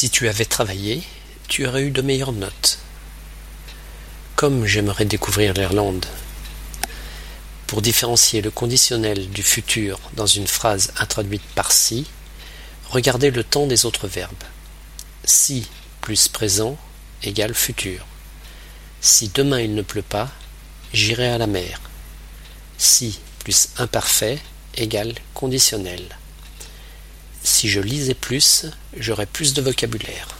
Si tu avais travaillé, tu aurais eu de meilleures notes. Comme j'aimerais découvrir l'Irlande. Pour différencier le conditionnel du futur dans une phrase introduite par si, regardez le temps des autres verbes. Si plus présent égale futur. Si demain il ne pleut pas, j'irai à la mer. Si plus imparfait égale conditionnel. Si je lisais plus, j'aurais plus de vocabulaire.